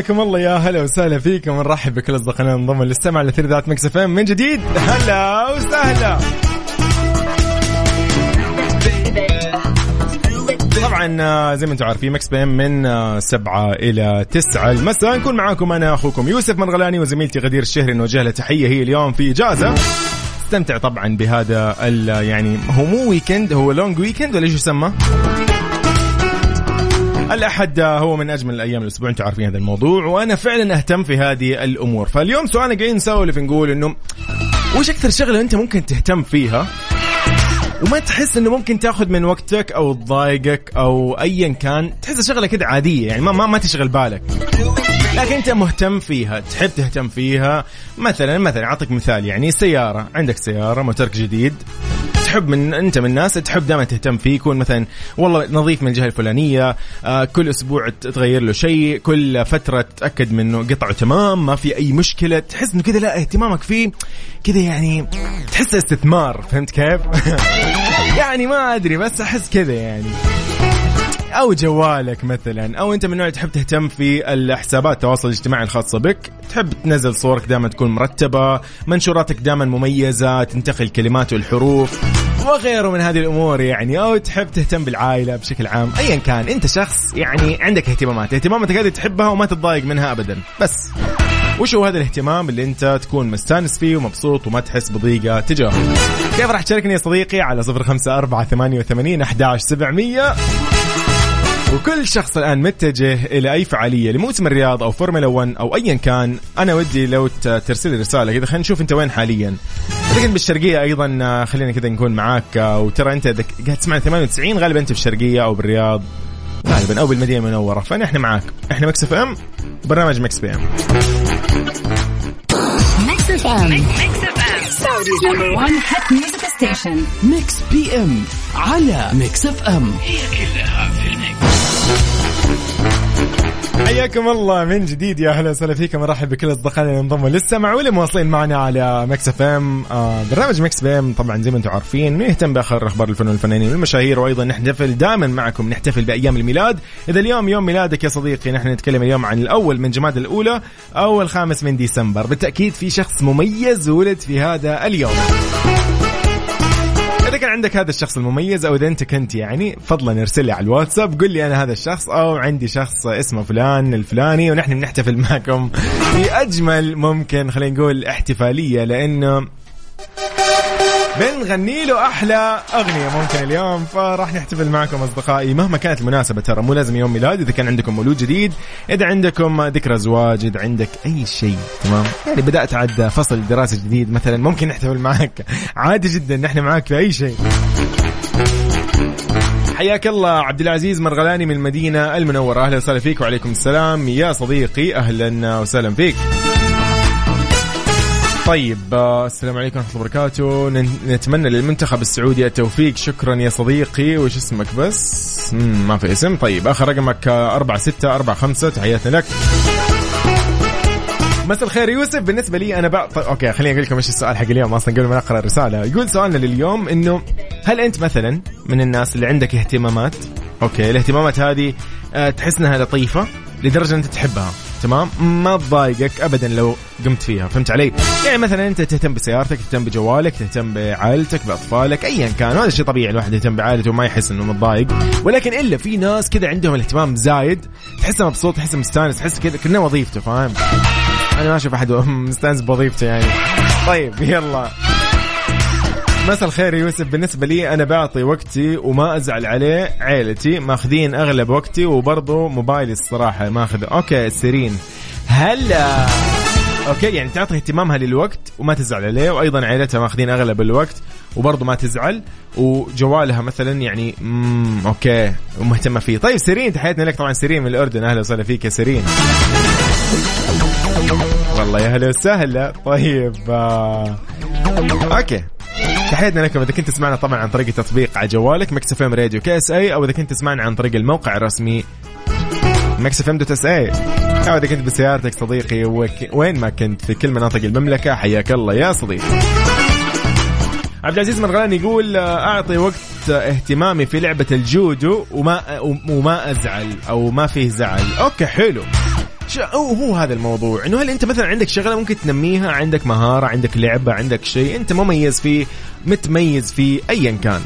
حياكم الله يا هلا وسهلا فيكم. نرحب بكل أصدقائنا انضموا للسمع لثير ذات Mix FM من جديد هلا وسهلا. طبعا آه، زي ما أنتم عارفين Mix PM من آه، سبعة إلى تسعة. المساء نكون معاكم أنا أخوكم يوسف مرغلاني وزميلتي غدير الشهري. نوجه لها تحية هي اليوم في إجازة. استمتع طبعا بهذا يعني هو مو weekend هو long weekend ولا إيش يسمى؟ الأحد هو من أجمل الأيام الأسبوع أنتم عارفين هذا الموضوع وأنا فعلا أهتم في هذه الأمور. فاليوم سؤالنا قاعدين نسولف نقول إنه وش أكثر شغلة أنت ممكن تهتم فيها؟ وما تحس إنه ممكن تأخذ من وقتك أو تضايقك أو ايا كان تحس شغلة كده عادية يعني ما ما, ما تشغل بالك. لكن أنت مهتم فيها تحب تهتم فيها. مثلا مثلا أعطيك مثال يعني سيارة عندك سيارة موتورك جديد. تحب من أنت من الناس تحب دائما تهتم فيه يكون مثلا والله نظيف من الجهة الفلانية آه كل أسبوع تغير له شيء كل فترة تأكد منه قطعه تمام ما في أي مشكلة تحس إنه كذا لا اهتمامك فيه كذا يعني تحس استثمار فهمت كيف؟ يعني ما أدري بس أحس كذا يعني. أو جوالك مثلا أو أنت من النوع تحب تهتم في الحسابات التواصل الاجتماعي الخاصه بك تحب تنزل صورك دائما تكون مرتبة منشوراتك دائما مميزة تنتقل الكلمات والحروف وغيره من هذه الأمور يعني أو تحب تهتم بالعائلة بشكل عام ايا كان أنت شخص يعني عندك اهتمامات اهتماماتك هذه تحبها وما تتضايق منها ابدا بس. وش هو هذا الاهتمام اللي أنت تكون مستانس فيه ومبسوط وما تحس بضيقة تجاهه؟ كيف راح تشاركني يا صديقي على صفر خمسة أربعة ثمانية وثمانين أحداش سبعمية؟ وكل شخص الآن متجه إلى أي فعالية لموسم الرياض أو فورمولا 1 أو ايا كان أنا ودي لو ترسل لي رسالة كذا. خلينا نشوف أنت وين حاليا. اذا كنت بالشرقية أيضا آه، خلينا كذا نكون معاك. آه، وترى أنت قاعد تسمع 98 غالبا أنت في الشرقية أو بالرياض. غالبا أو بالمدينة المنورة. فنحن معاك. إحنا Mix FM برنامج Mix PM. Mix FM. Mix PM على Mix FM. هي كلها. حياكم الله من جديد يا أهلا وسهلا فيكم. أرحب بكل أصدقائنا اللي انضموا للسمع واللي مواصلين معنا على Mix FM آه برنامج Mix FM. طبعا زي ما أنتم عارفين يهتم بآخر أخبار الفن والفنانين والمشاهير وأيضا نحتفل دائما معكم نحتفل بأيام الميلاد. إذا اليوم يوم ميلادك يا صديقي نحن نتكلم اليوم عن الأول من جماد الأولى أو الخامس من ديسمبر. بالتأكيد في شخص مميز ولد في هذا اليوم. كان عندك هذا الشخص المميز أو إذا أنت كنت يعني فضلا ارسل لي على الواتساب قل لي أنا هذا الشخص أو عندي شخص اسمه فلان الفلاني ونحن بنحتفل معكم في أجمل ممكن خلينا نقول احتفالية لأنه بنغني له أحلى أغنية ممكن اليوم فراح نحتفل معكم أصدقائي. مهما كانت المناسبة ترى مو لازم يوم ميلاد إذا كان عندكم مولود جديد إذا عندكم ذكرى زواج إذا عندك أي شيء تمام؟ يعني بدأت عد فصل دراسة جديد مثلا ممكن نحتفل معك. عادي جدا نحن معك في أي شيء. حياك الله عبد العزيز مرغلاني من المدينة المنورة. أهلا وسهلا فيك وعليكم السلام. يا صديقي أهلا وسهلا فيك. طيب آه، السلام عليكم ورحمة الله وبركاته. نتمنى للمنتخب السعودي التوفيق. شكرا يا صديقي. وش اسمك بس؟ ما في اسم. طيب آخر رقمك أربعة ستة أربعة خمسة. تحياتنا لك. مساء الخير يوسف. بالنسبة لي أنا بقى طيب okay خليني أقول لكم إيش السؤال حق اليوم أصلا قبل ما نقرأ الرسالة. يقول سؤالنا لليوم إنه هل أنت مثلا من الناس اللي عندك اهتمامات؟ okay الاهتمامات هذه آه، تحس إنها لطيفة؟ لدرجة أنت تحبها تمام؟ ما تضايقك ابدا لو قمت فيها فهمت علي؟ يعني مثلا أنت تهتم بسيارتك تهتم بجوالك تهتم بعائلتك بأطفالك ايا كان هذا شيء طبيعي الواحد يهتم بعائلته وما يحس إنه متضايق. ولكن إلا في ناس كذا عندهم الاهتمام زايد تحسه مبسوط تحسه مستانس تحس كذا كأنه وظيفته فاهم؟ أنا ما أشوف أحد مستانس بوظيفته يعني. طيب يلا. مساء الخير يوسف. بالنسبة لي أنا بعطي وقتي وما أزعل عليه عيلتي. ماخذين أغلب وقتي وبرضه موبايلي الصراحة ماخذ. okay سيرين. هل okay يعني تعطي اهتمامها للوقت وما تزعل عليه وأيضا عائلتها ماخذين أغلب الوقت وبرضه ما تزعل وجوالها مثلا يعني مم okay ومهتمه فيه. طيب سيرين تحياتنا لك. طبعا سيرين من الأردن. أهلا وسهلا فيك يا سيرين. والله يا هلا وسهلا. طيب آه. okay. تحياتنا لكم. إذا كنت تسمعنا طبعا عن طريق التطبيق على جوالك Mix FM Radio KSA أو إذا كنت تسمعنا عن طريق الموقع الرسمي مكس إف إم دوت إس اي أو إذا كنت بسيارتك صديقي وك... وين ما كنت في كل مناطق المملكة حياك الله يا صديقي. عبد العزيز مرغلان يقول آه، أعطي وقت اهتمامي في لعبة الجودو وما وما أزعل أو ما فيه زعل. أوكي حلو. هو هو هذا الموضوع. إنه هل أنت مثلا عندك شغلة ممكن تنميها؟ عندك مهارة؟ عندك لعبة؟ عندك شيء أنت مميز فيه متميز فيه ايا كان.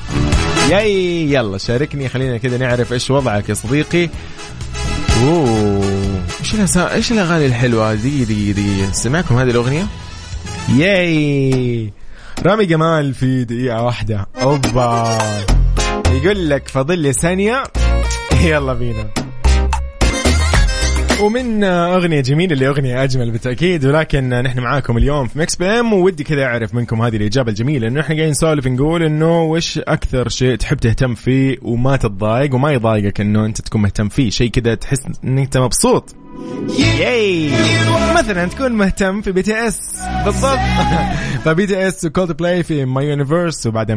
ياي يلا شاركني. خلينا كذا نعرف إيش وضعك يا صديقي. أوه إيش الأسا... إيش الأغاني الحلوة دي دي دي؟ سمعكم هذه الأغنية؟ yay. رامي جمال في دقيقة واحدة. أوبا. يقول لك فاضل لي ثانية. يلا بينا. ومن أغنية جميلة لاغنيه أجمل بالتأكيد ولكن نحن معاكم اليوم في Mix PM وودي كذا أعرف منكم هذه الإجابة الجميلة إنه إحنا قاعدين نسولف نقول إنه وش أكثر شيء تحب تهتم فيه وما تتضايق وما يضايقك إنه أنت تكون مهتم فيه شيء كذا تحس إنك أنت مبسوط. yay مثلا تكون مهتم في BTS بالضبط. ف BTS و Coldplay في My Universe وبعدها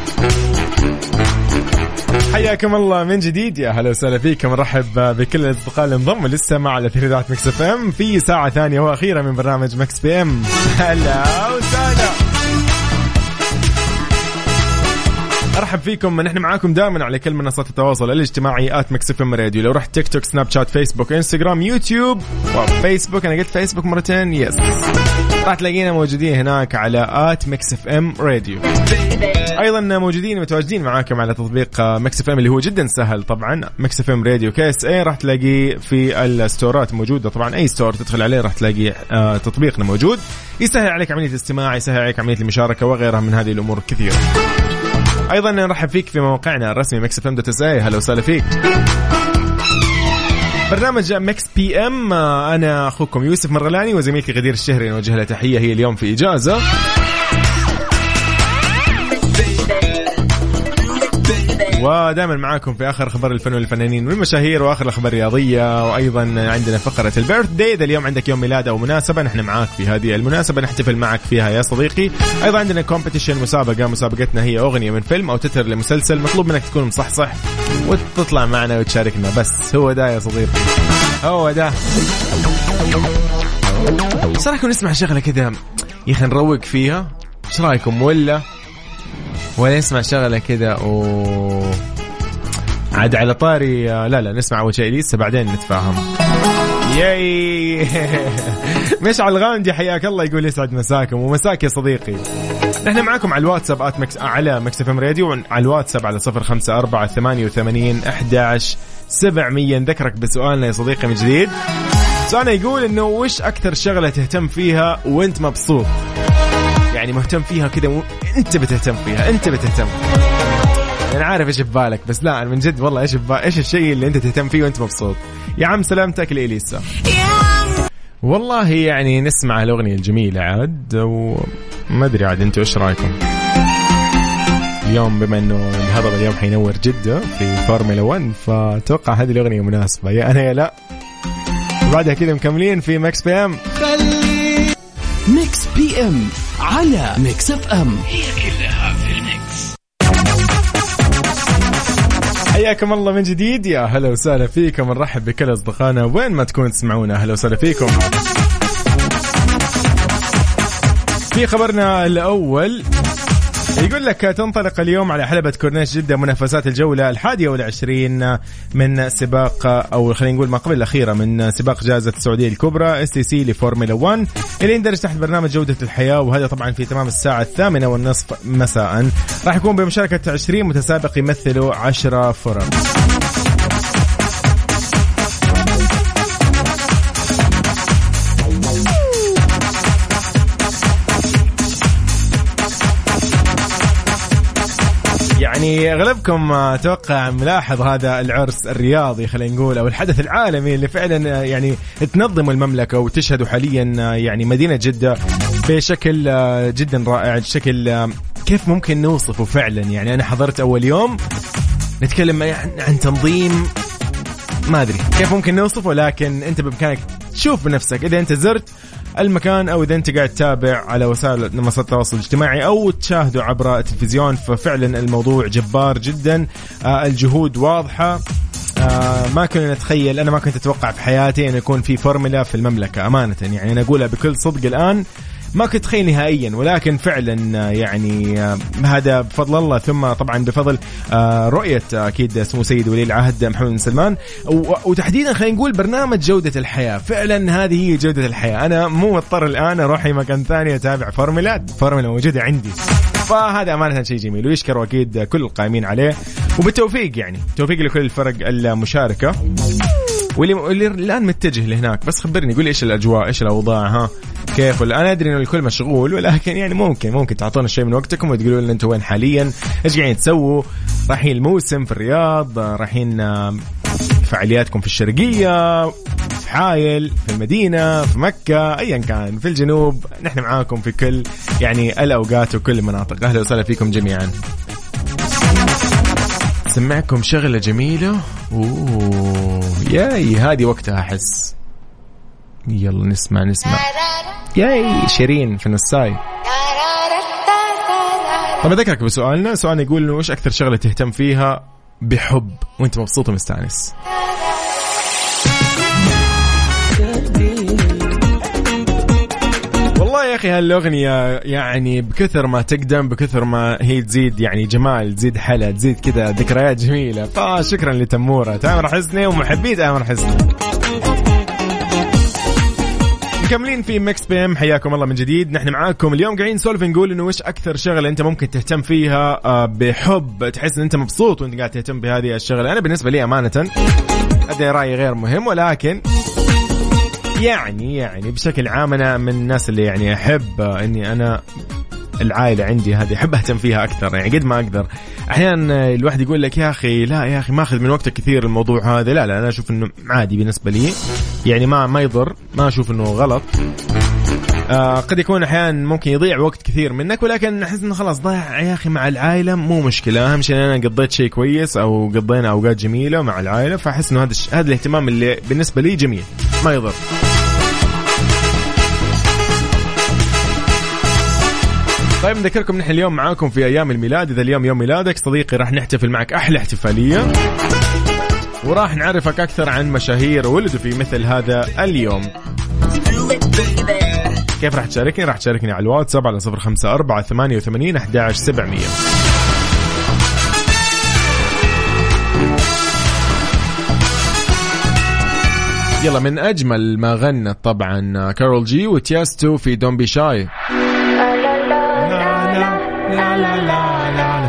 حياكم الله من جديد. يا هلا وسهلا فيكم نرحب بكل الأصدقاء اللي انضموا للسماع على تغريدات Mix FM في ساعة ثانية وأخيرة من برنامج Mix PM. هلا وسهلا. أرحب فيكم نحن معاكم دائما على كل منصات التواصل الاجتماعي at Mix FM Radio لو رحت تيك توك سناب شات فيسبوك انستغرام يوتيوب وفيسبوك أنا قلت فيسبوك مرتين yes راح تلاقينا موجودين هناك على at Mix FM Radio أيضا موجودين متواجدين معاكم على تطبيق Mix FM اللي هو جدا سهل طبعا Mix FM Radio KSA راح تلاقيه في ال store ات موجودة. طبعا أي store تدخل عليه راح تلاقي آه، تطبيقنا موجود. يسهل عليك عملية الاستماع يسهل عليك عملية المشاركة وغيرها من هذه الأمور الكثيره أيضا نرحب فيك في موقعنا الرسمي Mix FM dot SA هلا وسهلا فيك. برنامج Mix PM أنا أخوكم يوسف مرغلاني وزميلتي غدير الشهري نوجه لها تحية هي اليوم في إجازة. ودائما معاكم في آخر أخبار الفن والفنانين والمشاهير وآخر الاخبار الرياضيه وأيضا عندنا فقرة ال birthday اذا اليوم عندك يوم ميلاد أو مناسبه نحن معاك في هذه المناسبة نحتفل معك فيها يا صديقي. أيضا عندنا competition مسابقة. مسابقتنا هي أغنية من فيلم أو تتر لمسلسل. مطلوب منك تكون مصحصح وتطلع معنا وتشاركنا. بس هو ده يا صديقي. هو ده. رايكم نسمع شغلة كذا. يا أخي نروق فيها. إيش رأيكم؟ ولا ولا نسمع شغلة كذا و عاد على طاري لا لا نسمع أول شيء إليسا بعدين نتفاهم. yay! مشعل الغامدي حياك الله يقول يسعد مساكم. ومساك يا صديقي. نحن معاكم على الواتساب at Mix على Mix FM Radio على الواتساب على صفر خمسة أربعة ثمانية وثمانين أحداش سبعمية. نذكرك بسؤالنا يا صديقي من جديد. سؤالنا يقول إنه وش أكثر شغلة تهتم فيها وأنت مبسوط؟ يعني مهتم فيها كذا و... انت بتهتم فيها انت بتهتم. أنا عارف إيش ببالك بس لا من جد والله إيش ببالك إيش الشيء اللي أنت تهتم فيه وأنت مبسوط؟ يا عم سلامتك لإليسا. والله يعني نسمع الأغنية الجميلة عاد وما أدري عاد أنتم إيش رأيكم؟ اليوم بما إنه الهضبه اليوم حينور جده في فورمولا 1 فأتوقع هذه الأغنية مناسبة. يا أنا يا لا. بعدها كذا مكملين في Mix PM. Mix PM على Mix FM. هي كلها في ال mix حياكم الله من جديد. يا هلا وسهلا فيكم. نرحب بكل أصدقائنا. وين ما تكونوا تسمعونا أهلا وسهلا فيكم. في خبرنا الأول يقول لك تنطلق اليوم على حلبة كورنيش جدة منافسات الجولة الحادية والعشرين من سباق أو خلينا نقول ما قبل الأخيرة من سباق جائزة السعودية الكبرى STC لفورمولا 1 اللي يندرج تحت برنامج جودة الحياة وهذا طبعا في تمام الساعة الثامنة والنصف مساء. راح يكون بمشاركة 20 متسابق يمثلوا 10 فرق. يعني أغلبكم أتوقع ملاحظ هذا العرس الرياضي خلينا نقول أو الحدث العالمي اللي فعلا يعني تنظم المملكة وتشهده حاليا يعني مدينة جدة بشكل جدا رائع بشكل كيف ممكن نوصفه فعلا؟ يعني أنا حضرت أول يوم نتكلم عن تنظيم ما أدري كيف ممكن نوصفه لكن أنت بإمكانك تشوف بنفسك. إذا أنت زرت المكان أو إذا أنت قاعد تتابع على وسائل منصات التواصل الاجتماعي أو تشاهده عبر التلفزيون ففعلا الموضوع جبار جدا. آه الجهود واضحة. آه ما كنا نتخيل أنا ما كنت أتوقع في حياتي أن يكون في فورمولا في المملكة أمانة. يعني أنا أقولها بكل صدق الآن. ما كنت اتخيل نهائيا ولكن فعلا آه، يعني آه، هذا بفضل الله. ثم طبعا بفضل آه، رؤية أكيد سمو سيد ولي العهد محمد بن سلمان. وتحديدا خلينا نقول برنامج جودة الحياة. فعلا هذه هي جودة الحياة. أنا مو مضطر الآن أروح مكان ثاني أتابع فورمولا فورمولا موجودة عندي. فهذا أمانة شيء جميل ويشكر أكيد كل القائمين عليه. وبالتوفيق يعني توفيق لكل الفرق المشاركة. واللي واللي الآن متجه لهناك. بس خبرني قول لي إيش الأجواء إيش الأوضاع ها؟ كيف؟ أنا أدري إنه الكل مشغول ولكن يعني ممكن ممكن تعطونا شيء من وقتكم وتقولوا لنا أنتم وين حاليا إيش قاعدين تسووا. رايحين الموسم في الرياض رايحين فعالياتكم في الشرقية في حايل في المدينة في مكة ايا كان في الجنوب. نحن معاكم في كل يعني الأوقات وكل المناطق أهلا وسهلا فيكم جميعا. سمعكم شغلة جميلة. أوه ياي هذه وقتها أحس. يلا نسمع نسمع. ياي شيرين في نساي طب أذكرك بسؤالنا. سؤالنا يقول إنه إيش أكثر شغلة تهتم فيها بحب وأنت مبسوط ومستانس أخي هالأغنية يعني بكثر ما تقدم بكثر ما هي تزيد يعني جمال تزيد حلا تزيد كذا ذكريات جميلة. فشكرا لتمورة. تامر حسني ومحبي تامر حسني. مكملين في Mix PM. حياكم الله من جديد. نحن معاكم اليوم قاعدين نسولف نقول إنه وش أكثر شغلة أنت ممكن تهتم فيها آه، بحب تحس إن أنت مبسوط وأنت قاعد تهتم بهذه الشغلة. أنا بالنسبة لي أمانة أدري رايي غير مهم ولكن يعني يعني بشكل عام أنا من الناس اللي يعني أحب إني أنا العائلة عندي هذه أحب أهتم فيها أكثر يعني قد ما أقدر. أحيانا الواحد يقول لك يا أخي لا يا أخي ماخذ من وقتك كثير الموضوع هذا. لا لا أنا أشوف إنه عادي بالنسبة لي. يعني ما ما يضر ما أشوف إنه غلط. آه قد يكون أحيانا ممكن يضيع وقت كثير منك ولكن أحس إنه خلاص ضايع يا أخي مع العائلة مو مشكلة. أهم شيء أنا قضيت شيء كويس أو قضينا أوقات جميلة مع العائلة فأحس إنه هذا هذا الاهتمام اللي بالنسبة لي جميل ما يضر. طيب نذكركم نحن اليوم معاكم في أيام الميلاد. إذا اليوم يوم ميلادك صديقي راح نحتفل معك أحلى احتفالية. وراح نعرفك أكثر عن مشاهير ولدوا في مثل هذا اليوم. كيف راح تشاركني؟ راح تشاركني على الواتساب على صفر خمسة أربعة ثمانية وثمانين أحد سبعمية. يلا من أجمل ما غنت طبعا كارول جي وتياستو في دون بي شاي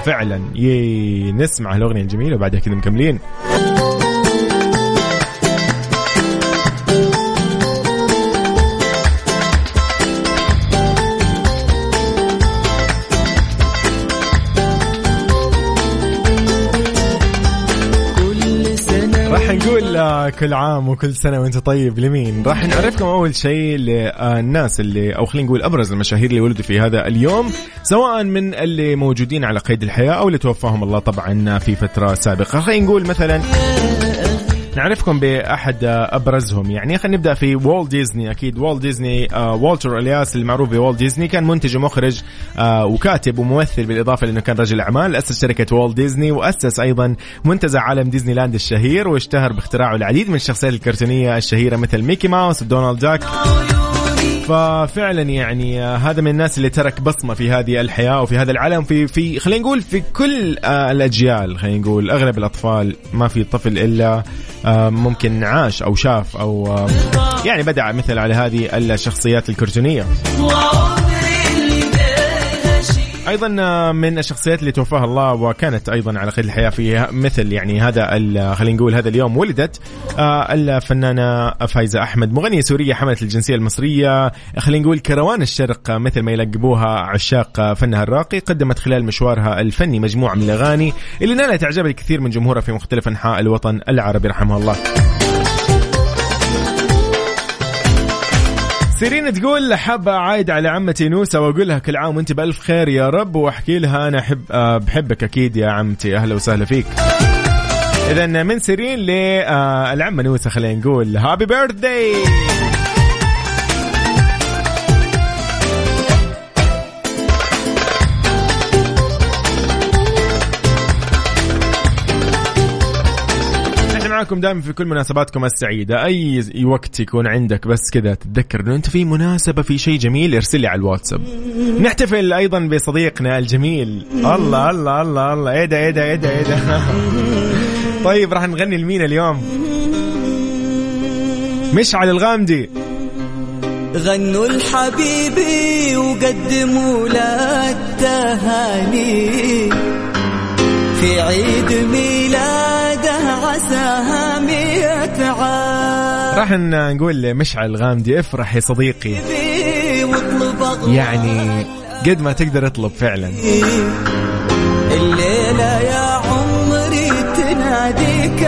فعلا. يي نسمع الاغنيه الجميلة وبعدها كذا مكملين. نقول كل عام وكل سنة وأنت طيب لمين؟ راح نعرفكم أول شيء للناس اللي أو خلينا نقول أبرز المشاهير اللي ولدوا في هذا اليوم سواء من اللي موجودين على قيد الحياة أو اللي توفاهم الله طبعا في فترة سابقة. خلينا نقول مثلا نعرفكم بأحد أبرزهم. يعني خلينا نبدأ في والت ديزني أكيد ديزني آه والتر إلياس المعروف بوالت ديزني كان منتج ومخرج آه وكاتب وممثل بالإضافة لأنه كان رجل أعمال أسس شركة والت ديزني وأسس أيضا منتزه عالم ديزني لاند الشهير واشتهر باختراعه العديد من الشخصيات الكرتونية الشهيرة مثل ميكي ماوس ودونالد داك ففعلا يعني آه، هذا من الناس اللي ترك بصمة في هذه الحياة وفي هذا العالم في في خلينا نقول في كل آه، الأجيال خلينا نقول أغلب الأطفال ما في طفل إلا آه، ممكن عاش أو شاف أو يعني بدأ مثل على هذه الشخصيات الكرتونية. أيضا آه، من الشخصيات اللي توفاها الله وكانت أيضا على قيد الحياة في مثل يعني هذا خلينا نقول هذا اليوم ولدت آه، الفنانة فايزة أحمد مغنية سورية حملت الجنسية المصرية خلينا نقول كروان الشرق آه، مثل ما يلقبوها عشاق فنها الراقي قدمت خلال مشوارها الفني مجموعة من الأغاني اللي نالت إعجاب الكثير من جمهورها في مختلف أنحاء الوطن العربي رحمها الله. سيرين تقول حابة عايد على عمتي نوسة وأقول لها كل عام وأنت بألف خير يا رب وأحكي لها أنا احب آه، بحبك أكيد يا عمتي. أهلا وسهلا فيك. اذا من سيرين للعمة نوسة خلينا نقول. هابي إحنا معاكم دائما في كل مناسباتكم السعيدة. أي وقت يكون عندك بس كذا تتذكر إنه أنت في مناسبة في شيء جميل ارسل لي على الواتساب. نحتفل أيضا بصديقنا الجميل. الله الله الله الله. إيه ده إيه ده إيه ده إيه ده. طيب راح نغني لمين اليوم؟ مشعل الغامدي. غنوا لحبيبي وقدموا له التهاني. في عيد ميلاده عساها مئة عام. راح نقول لمشعل الغامدي افرح يا صديقي. يعني قد ما تقدر اطلب فعلا. الليلة يا عمري تناديك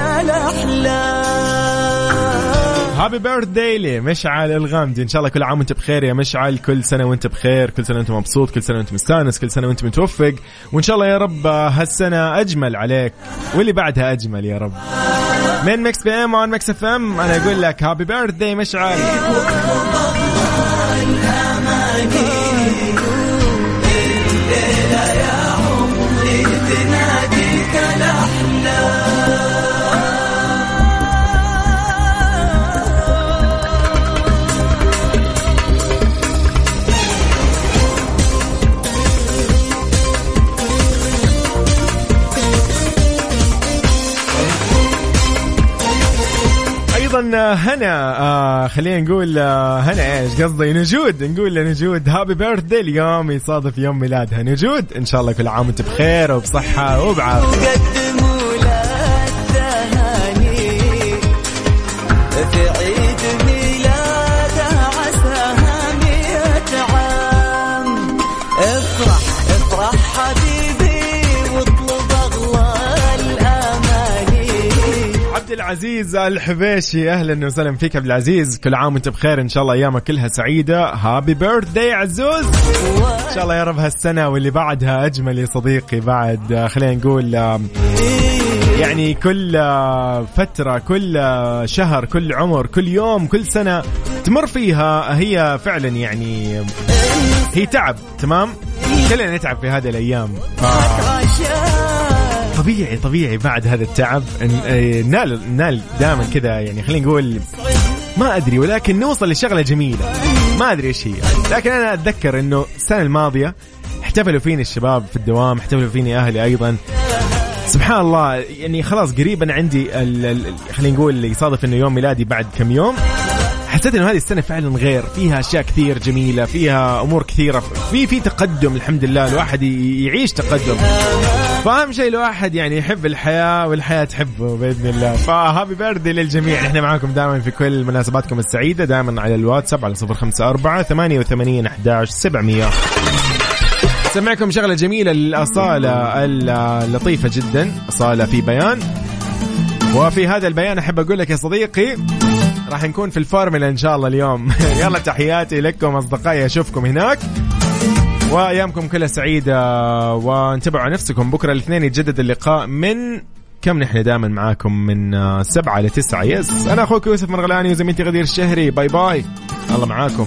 هابي بيرث داي لمشعل الغامدي. إن شاء الله كل عام وأنت بخير يا مشعل. كل سنة وأنت بخير. كل سنة وأنت مبسوط. كل سنة وأنت مستانس. كل سنة وأنت متوفق. وإن شاء الله يا رب هالسنة أجمل عليك. واللي بعدها أجمل يا رب. من مكس بي إم وأن مكس إف إم. أنا أقول لك happy birthday مشعل. هنا آه خلينا نقول آه هنا إيش قصدي؟ نجود نقول لنجود هابي بيرث داي اليوم يصادف يوم ميلادها. نجود إن شاء الله كل عام وأنت بخير وبصحة وبعافية. العزيز الحبيشي. أهلا وسهلا فيك عبد العزيز. كل عام وأنت بخير. إن شاء الله أيامك كلها سعيدة. هابي بيرث داي عزوز. إن شاء الله يا رب هالسنة واللي بعدها أجمل يا صديقي. بعد آه، خلينا نقول يعني كل آه، فترة كل آه، شهر كل عمر كل يوم كل سنة تمر فيها. هي فعلا يعني هي تعب تمام؟ كلنا نتعب في هذه الأيام. عشان طبيعي طبيعي بعد هذا التعب آه، نال نال دائما كذا يعني خلينا نقول ما أدري ولكن نوصل لشغلة جميلة. ما أدري إيش هي. لكن أنا أتذكر إنه السنة الماضية احتفلوا فيني الشباب في الدوام احتفلوا فيني أهلي أيضا. سبحان الله يعني خلاص قريبا عندي خلينا نقول اللي يصادف إنه يوم ميلادي بعد كم يوم. حسيت إنه هذه السنة فعلا غير. فيها أشياء كثير جميلة فيها أمور كثيرة في في تقدم الحمد لله الواحد يعيش تقدم. فاهم شيء الواحد يعني يحب الحياة والحياة تحبه بإذن الله. ف happy birthday للجميع. إحنا معاكم دائما في كل مناسباتكم السعيدة دائما على الواتساب على 054 88 11 700 سمعكم شغلة جميلة للأصالة اللطيفة جدا أصالة في بيان. وفي هذا البيان أحب أقول لك يا صديقي راح نكون في الفورمولا إن شاء الله اليوم. يلا تحياتي لكم أصدقائي أشوفكم هناك. وأيامكم كلها سعيدة وانتبهوا على نفسكم. بكرة الاثنين يتجدد اللقاء من كم نحن دائما معاكم؟ من آه، سبعة لتسعة yes أنا أخوك يوسف مرغلاني وزميلتي غدير الشهري. bye bye. الله معاكم.